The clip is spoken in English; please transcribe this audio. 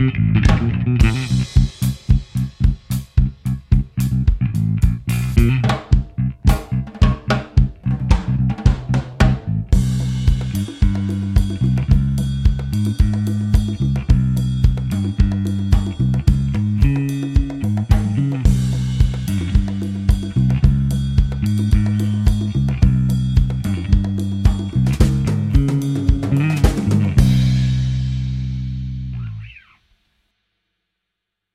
Mm-hmm.